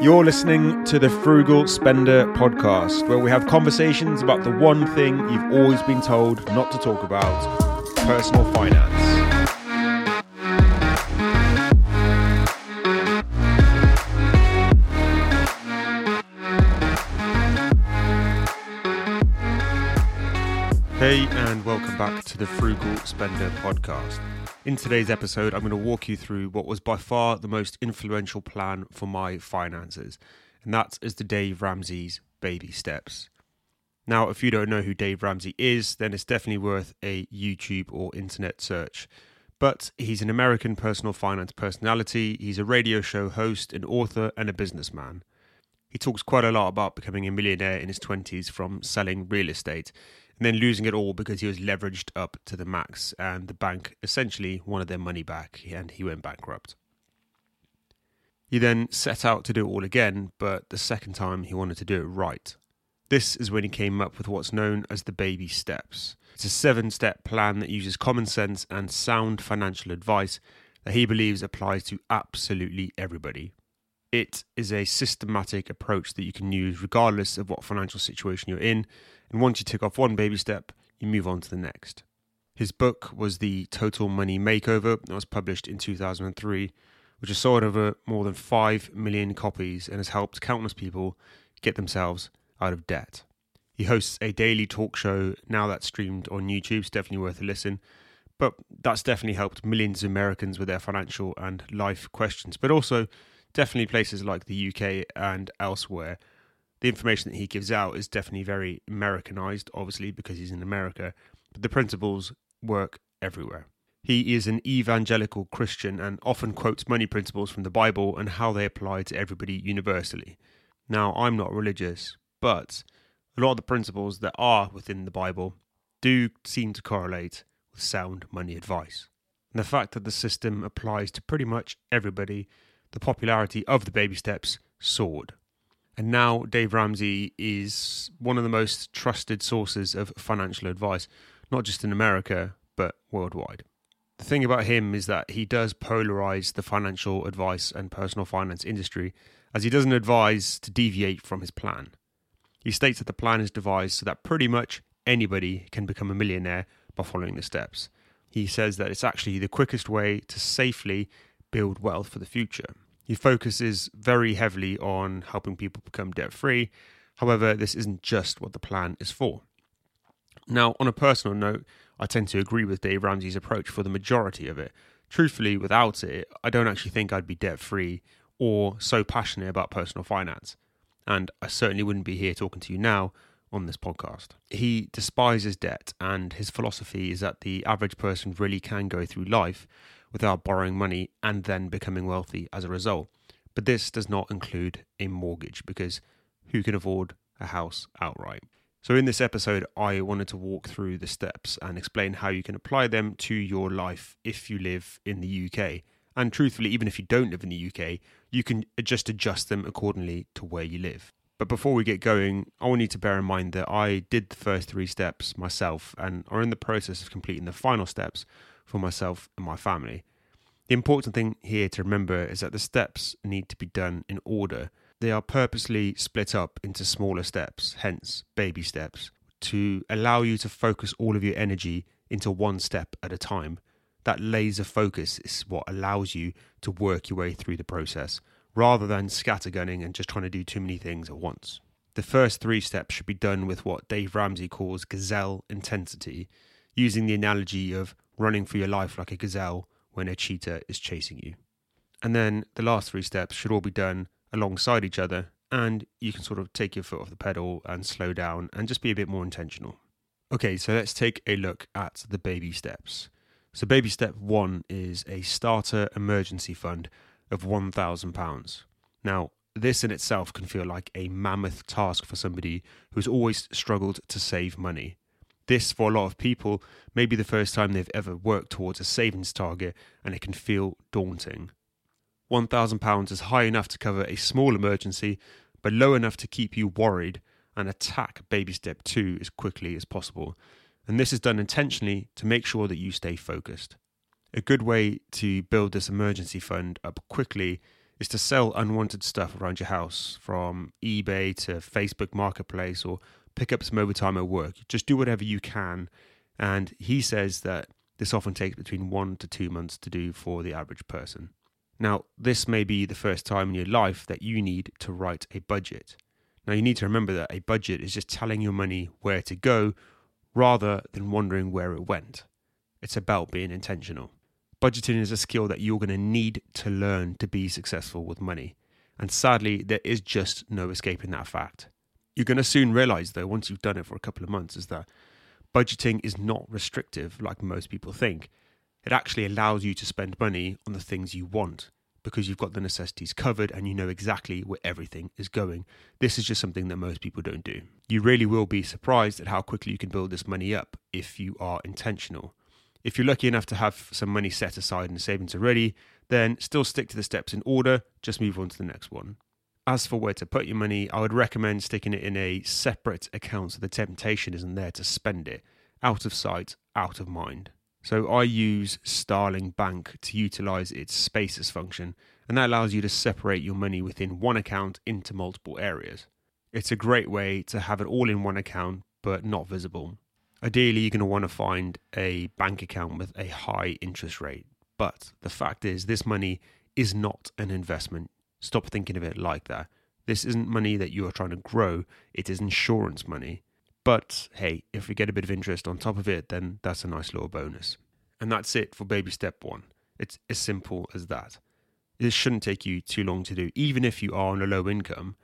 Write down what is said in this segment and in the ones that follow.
You're listening to the Frugal Spender podcast, where we have conversations about the one thing you've always been told not to talk about personal finance. And welcome back to the Frugal Spender podcast. In today's episode, I'm going to walk you through what was by far the most influential plan for my finances, and that is the Dave Ramsey's Baby Steps. Now, if you don't know who Dave Ramsey is, then it's definitely worth a YouTube or internet search. But he's an American personal finance personality, he's a radio show host, an author, and a businessman. He talks quite a lot about becoming a millionaire in his 20s from selling real estate and then losing it all because he was leveraged up to the max and the bank essentially wanted their money back and he went bankrupt. He then set out to do it all again, but the second time he wanted to do it right. This is when he came up with what's known as the baby steps. It's a seven step plan that uses common sense and sound financial advice that he believes applies to absolutely everybody. It is a systematic approach that you can use regardless of what financial situation you're in and once you tick off one baby step, you move on to the next. His book was The Total Money Makeover, that was published in 2003, which has sold over more than 5 million copies and has helped countless people get themselves out of debt. He hosts a daily talk show now that's streamed on YouTube, it's definitely worth a listen. But that's definitely helped millions of Americans with their financial and life questions, but also definitely places like the UK and elsewhere the information that he gives out is definitely very Americanized, obviously, because he's in America, but the principles work everywhere. He is an evangelical Christian and often quotes money principles from the Bible and how they apply to everybody universally. Now, I'm not religious, but a lot of the principles that are within the Bible do seem to correlate with sound money advice. And the fact that the system applies to pretty much everybody, the popularity of the baby steps soared. And now Dave Ramsey is one of the most trusted sources of financial advice, not just in America, but worldwide. The thing about him is that he does polarize the financial advice and personal finance industry, as he doesn't advise to deviate from his plan. He states that the plan is devised so that pretty much anybody can become a millionaire by following the steps. He says that it's actually the quickest way to safely build wealth for the future. He focuses very heavily on helping people become debt free. However, this isn't just what the plan is for. Now, on a personal note, I tend to agree with Dave Ramsey's approach for the majority of it. Truthfully, without it, I don't actually think I'd be debt free or so passionate about personal finance. And I certainly wouldn't be here talking to you now on this podcast. He despises debt, and his philosophy is that the average person really can go through life without borrowing money and then becoming wealthy as a result. But this does not include a mortgage because who can afford a house outright? So, in this episode, I wanted to walk through the steps and explain how you can apply them to your life if you live in the UK. And truthfully, even if you don't live in the UK, you can just adjust them accordingly to where you live. But before we get going, I want you to bear in mind that I did the first three steps myself and are in the process of completing the final steps for myself and my family. The important thing here to remember is that the steps need to be done in order. They are purposely split up into smaller steps, hence baby steps, to allow you to focus all of your energy into one step at a time. That laser focus is what allows you to work your way through the process rather than scattergunning and just trying to do too many things at once. The first three steps should be done with what Dave Ramsey calls gazelle intensity, using the analogy of running for your life like a gazelle when a cheetah is chasing you. And then the last three steps should all be done alongside each other, and you can sort of take your foot off the pedal and slow down and just be a bit more intentional. Okay, so let's take a look at the baby steps. So, baby step one is a starter emergency fund of £1,000. Now, this in itself can feel like a mammoth task for somebody who's always struggled to save money. This, for a lot of people, may be the first time they've ever worked towards a savings target and it can feel daunting. £1,000 is high enough to cover a small emergency, but low enough to keep you worried and attack baby step two as quickly as possible. And this is done intentionally to make sure that you stay focused. A good way to build this emergency fund up quickly is to sell unwanted stuff around your house from eBay to Facebook Marketplace or pick up some overtime at work. Just do whatever you can. And he says that this often takes between one to two months to do for the average person. Now, this may be the first time in your life that you need to write a budget. Now, you need to remember that a budget is just telling your money where to go rather than wondering where it went. It's about being intentional. Budgeting is a skill that you're going to need to learn to be successful with money. And sadly, there is just no escaping that fact. You're going to soon realize, though, once you've done it for a couple of months, is that budgeting is not restrictive like most people think. It actually allows you to spend money on the things you want because you've got the necessities covered and you know exactly where everything is going. This is just something that most people don't do. You really will be surprised at how quickly you can build this money up if you are intentional. If you're lucky enough to have some money set aside and savings already, then still stick to the steps in order, just move on to the next one. As for where to put your money, I would recommend sticking it in a separate account so the temptation isn't there to spend it. Out of sight, out of mind. So I use Starling Bank to utilize its spaces function, and that allows you to separate your money within one account into multiple areas. It's a great way to have it all in one account but not visible. Ideally, you're going to want to find a bank account with a high interest rate. But the fact is, this money is not an investment. Stop thinking of it like that. This isn't money that you are trying to grow, it is insurance money. But hey, if we get a bit of interest on top of it, then that's a nice little bonus. And that's it for baby step one. It's as simple as that. This shouldn't take you too long to do. Even if you are on a low income,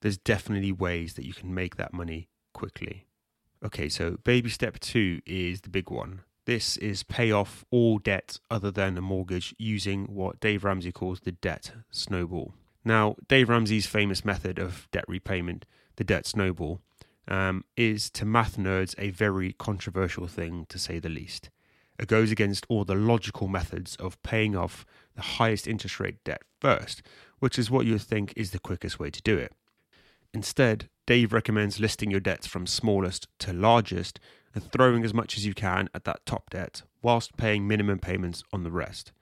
there's definitely ways that you can make that money quickly. Okay, so baby step two is the big one. This is pay off all debt other than a mortgage using what Dave Ramsey calls the debt snowball. Now, Dave Ramsey's famous method of debt repayment, the debt snowball, um, is to math nerds a very controversial thing to say the least. It goes against all the logical methods of paying off the highest interest rate debt first, which is what you think is the quickest way to do it. Instead, Dave recommends listing your debts from smallest to largest and throwing as much as you can at that top debt whilst paying minimum payments on the rest.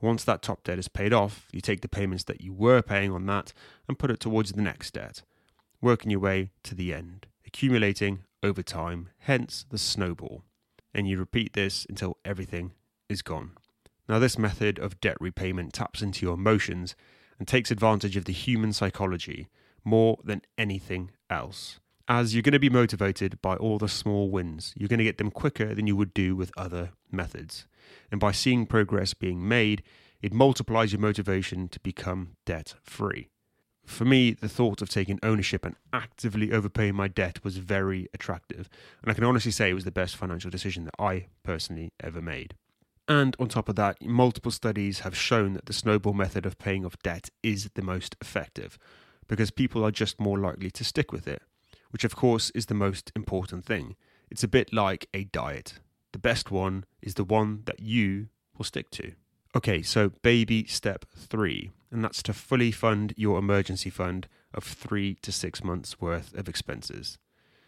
Once that top debt is paid off, you take the payments that you were paying on that and put it towards the next debt, working your way to the end, accumulating over time, hence the snowball. And you repeat this until everything is gone. Now, this method of debt repayment taps into your emotions and takes advantage of the human psychology more than anything else. As you're going to be motivated by all the small wins, you're going to get them quicker than you would do with other methods. And by seeing progress being made, it multiplies your motivation to become debt free. For me, the thought of taking ownership and actively overpaying my debt was very attractive, and I can honestly say it was the best financial decision that I personally ever made. And on top of that, multiple studies have shown that the snowball method of paying off debt is the most effective because people are just more likely to stick with it, which of course is the most important thing. It's a bit like a diet. The best one is the one that you will stick to. Okay, so baby step three, and that's to fully fund your emergency fund of three to six months worth of expenses.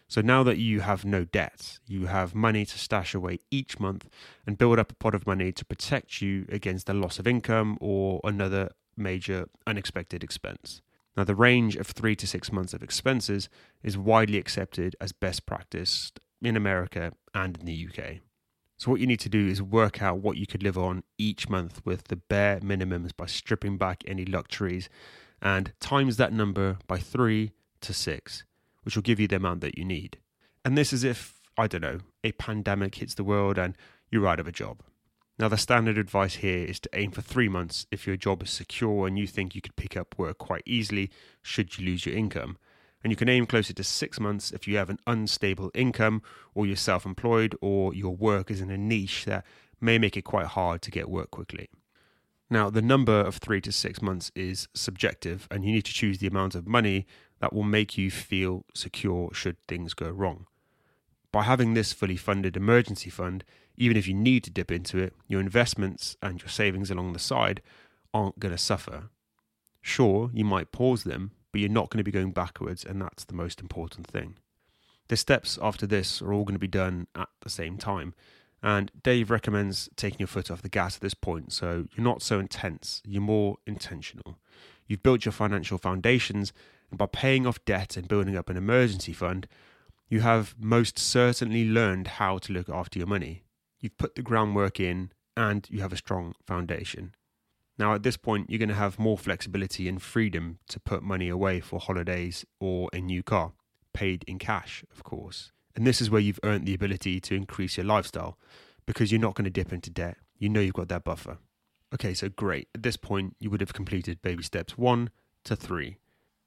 So now that you have no debt, you have money to stash away each month and build up a pot of money to protect you against the loss of income or another major unexpected expense. Now, the range of three to six months of expenses is widely accepted as best practice in America and in the UK. So, what you need to do is work out what you could live on each month with the bare minimums by stripping back any luxuries and times that number by three to six, which will give you the amount that you need. And this is if, I don't know, a pandemic hits the world and you're out of a job. Now, the standard advice here is to aim for three months if your job is secure and you think you could pick up work quite easily should you lose your income. And you can aim closer to six months if you have an unstable income or you're self employed or your work is in a niche that may make it quite hard to get work quickly. Now, the number of three to six months is subjective, and you need to choose the amount of money that will make you feel secure should things go wrong. By having this fully funded emergency fund, even if you need to dip into it, your investments and your savings along the side aren't going to suffer. Sure, you might pause them, but you're not going to be going backwards, and that's the most important thing. The steps after this are all going to be done at the same time, and Dave recommends taking your foot off the gas at this point so you're not so intense, you're more intentional. you've built your financial foundations, and by paying off debt and building up an emergency fund, you have most certainly learned how to look after your money. You've put the groundwork in and you have a strong foundation. Now, at this point, you're going to have more flexibility and freedom to put money away for holidays or a new car, paid in cash, of course. And this is where you've earned the ability to increase your lifestyle because you're not going to dip into debt. You know you've got that buffer. Okay, so great. At this point, you would have completed baby steps one to three.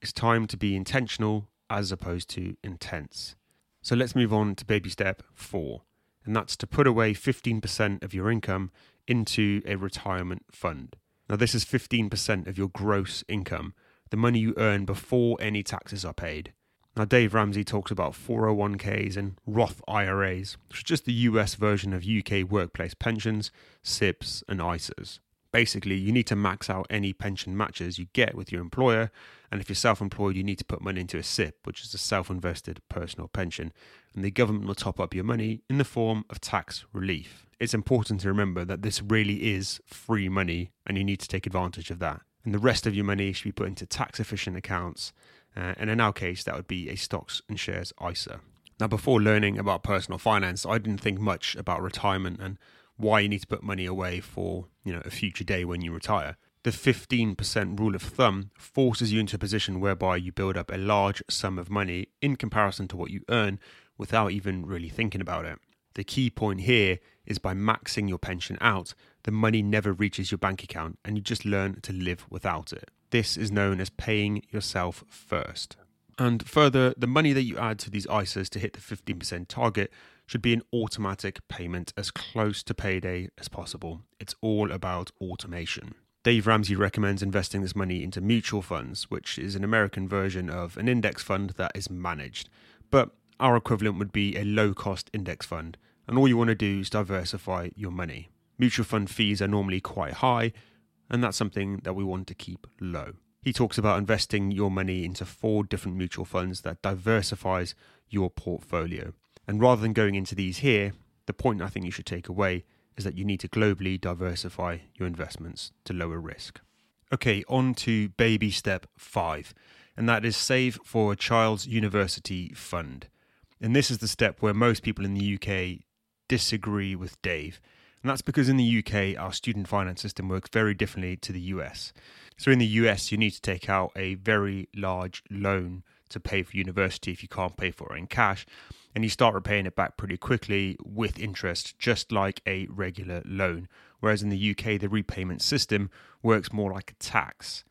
It's time to be intentional as opposed to intense. So let's move on to baby step four, and that's to put away 15% of your income into a retirement fund. Now, this is 15% of your gross income, the money you earn before any taxes are paid. Now, Dave Ramsey talks about 401ks and Roth IRAs, which is just the US version of UK workplace pensions, SIPPs, and ISAs. Basically, you need to max out any pension matches you get with your employer, and if you're self employed, you need to put money into a SIPP, which is a self invested personal pension, and the government will top up your money in the form of tax relief. It's important to remember that this really is free money, and you need to take advantage of that. And the rest of your money should be put into tax efficient accounts uh, and in our case, that would be a stocks and shares ISA. Now, before learning about personal finance, I didn't think much about retirement and why you need to put money away for you know a future day when you retire. The 15% rule of thumb forces you into a position whereby you build up a large sum of money in comparison to what you earn without even really thinking about it. The key point here is by maxing your pension out, the money never reaches your bank account and you just learn to live without it. This is known as paying yourself first. And further, the money that you add to these ISAs to hit the 15% target should be an automatic payment as close to payday as possible. It's all about automation. Dave Ramsey recommends investing this money into mutual funds, which is an American version of an index fund that is managed. But our equivalent would be a low cost index fund, and all you want to do is diversify your money. Mutual fund fees are normally quite high, and that's something that we want to keep low. He talks about investing your money into four different mutual funds that diversifies your portfolio. And rather than going into these here, the point I think you should take away is that you need to globally diversify your investments to lower risk. Okay, on to baby step five, and that is save for a child's university fund. And this is the step where most people in the UK disagree with Dave. And that's because in the UK, our student finance system works very differently to the US. So in the US, you need to take out a very large loan to pay for university if you can't pay for it in cash. And you start repaying it back pretty quickly with interest, just like a regular loan. Whereas in the UK, the repayment system works more like a tax.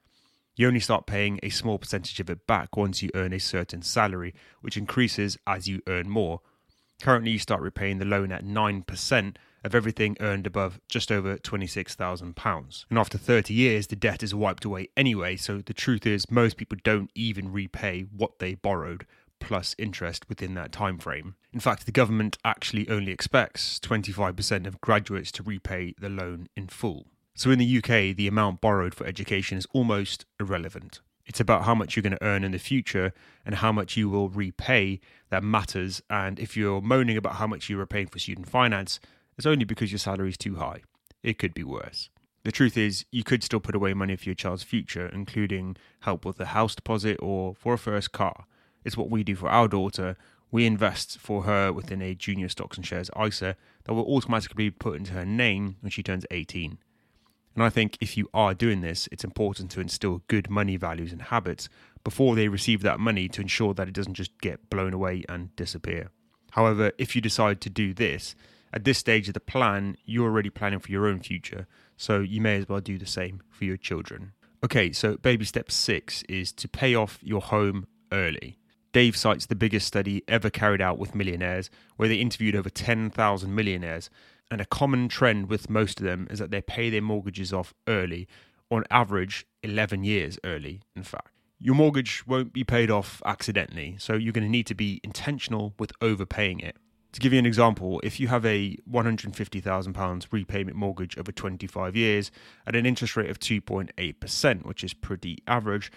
You only start paying a small percentage of it back once you earn a certain salary, which increases as you earn more. Currently, you start repaying the loan at 9%, of everything earned above just over £26,000. And after 30 years, the debt is wiped away anyway, so the truth is, most people don't even repay what they borrowed plus interest within that time frame. In fact, the government actually only expects 25% of graduates to repay the loan in full. So in the UK, the amount borrowed for education is almost irrelevant. It's about how much you're going to earn in the future and how much you will repay that matters. And if you're moaning about how much you're paying for student finance, it's only because your salary is too high. It could be worse. The truth is, you could still put away money for your child's future, including help with a house deposit or for a first car. It's what we do for our daughter. We invest for her within a junior stocks and shares ISA that will automatically be put into her name when she turns 18. And I think if you are doing this, it's important to instill good money values and habits before they receive that money to ensure that it doesn't just get blown away and disappear. However, if you decide to do this, at this stage of the plan, you're already planning for your own future, so you may as well do the same for your children. Okay, so baby step six is to pay off your home early. Dave cites the biggest study ever carried out with millionaires, where they interviewed over 10,000 millionaires. And a common trend with most of them is that they pay their mortgages off early, on average, 11 years early, in fact. Your mortgage won't be paid off accidentally, so you're going to need to be intentional with overpaying it. To give you an example, if you have a £150,000 repayment mortgage over 25 years at an interest rate of 2.8%, which is pretty average,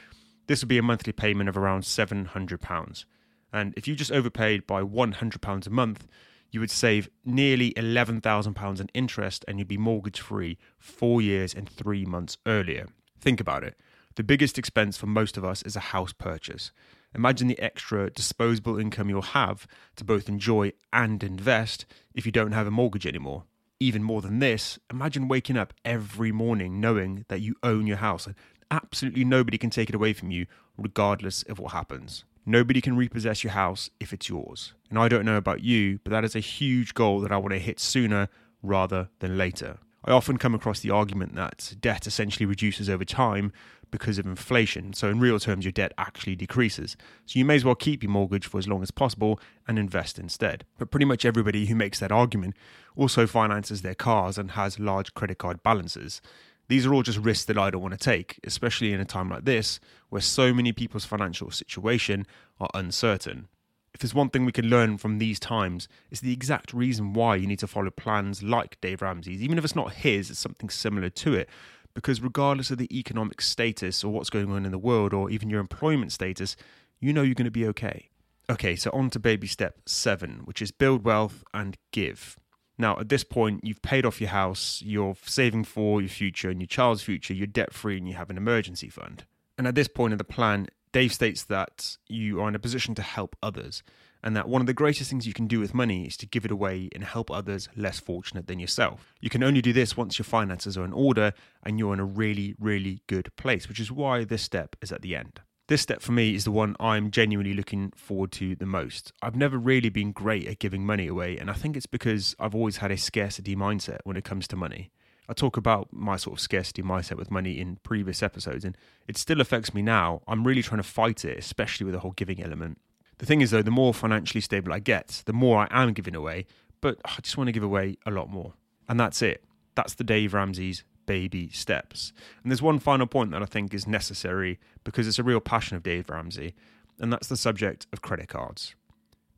this would be a monthly payment of around £700. And if you just overpaid by £100 a month, you would save nearly £11,000 in interest and you'd be mortgage free four years and three months earlier. Think about it. The biggest expense for most of us is a house purchase. Imagine the extra disposable income you'll have to both enjoy and invest if you don't have a mortgage anymore. Even more than this, imagine waking up every morning knowing that you own your house and absolutely nobody can take it away from you, regardless of what happens. Nobody can repossess your house if it's yours. And I don't know about you, but that is a huge goal that I want to hit sooner rather than later. I often come across the argument that debt essentially reduces over time because of inflation. So, in real terms, your debt actually decreases. So, you may as well keep your mortgage for as long as possible and invest instead. But pretty much everybody who makes that argument also finances their cars and has large credit card balances. These are all just risks that I don't want to take, especially in a time like this where so many people's financial situation are uncertain. If there's one thing we can learn from these times, it's the exact reason why you need to follow plans like Dave Ramsey's, even if it's not his, it's something similar to it. Because regardless of the economic status or what's going on in the world or even your employment status, you know you're going to be okay. Okay, so on to baby step seven, which is build wealth and give. Now, at this point, you've paid off your house, you're saving for your future and your child's future, you're debt free, and you have an emergency fund. And at this point in the plan, Dave states that you are in a position to help others, and that one of the greatest things you can do with money is to give it away and help others less fortunate than yourself. You can only do this once your finances are in order and you're in a really, really good place, which is why this step is at the end. This step for me is the one I'm genuinely looking forward to the most. I've never really been great at giving money away, and I think it's because I've always had a scarcity mindset when it comes to money. I talk about my sort of scarcity mindset with money in previous episodes, and it still affects me now. I'm really trying to fight it, especially with the whole giving element. The thing is, though, the more financially stable I get, the more I am giving away, but I just want to give away a lot more. And that's it. That's the Dave Ramsey's baby steps. And there's one final point that I think is necessary because it's a real passion of Dave Ramsey, and that's the subject of credit cards.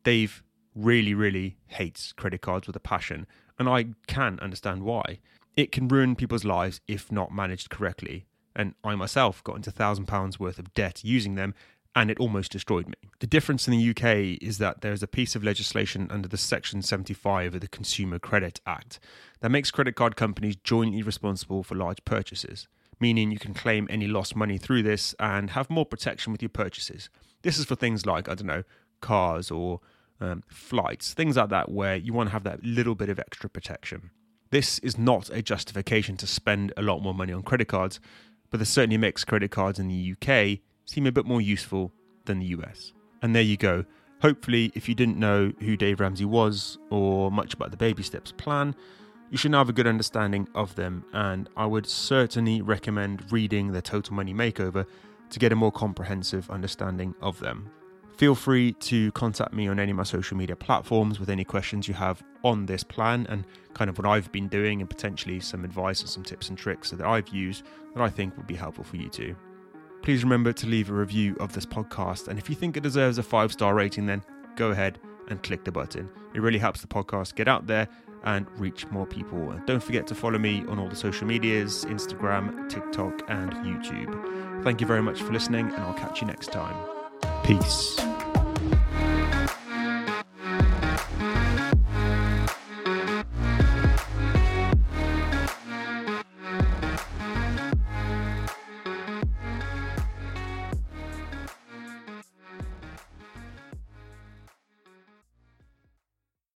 Dave really, really hates credit cards with a passion, and I can understand why. It can ruin people's lives if not managed correctly. And I myself got into thousand pounds worth of debt using them, and it almost destroyed me. The difference in the UK is that there is a piece of legislation under the Section 75 of the Consumer Credit Act that makes credit card companies jointly responsible for large purchases, meaning you can claim any lost money through this and have more protection with your purchases. This is for things like, I don't know, cars or um, flights, things like that, where you want to have that little bit of extra protection. This is not a justification to spend a lot more money on credit cards, but this certainly makes credit cards in the UK seem a bit more useful than the US. And there you go. Hopefully, if you didn't know who Dave Ramsey was or much about the Baby Steps plan, you should now have a good understanding of them. And I would certainly recommend reading the Total Money Makeover to get a more comprehensive understanding of them. Feel free to contact me on any of my social media platforms with any questions you have on this plan and kind of what I've been doing and potentially some advice and some tips and tricks that I've used that I think would be helpful for you too. Please remember to leave a review of this podcast, and if you think it deserves a five star rating, then go ahead and click the button. It really helps the podcast get out there and reach more people. And don't forget to follow me on all the social medias Instagram, TikTok, and YouTube. Thank you very much for listening, and I'll catch you next time. Peace.